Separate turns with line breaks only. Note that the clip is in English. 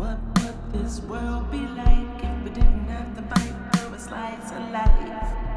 What would this world be like if we didn't have to fight for a slice of life?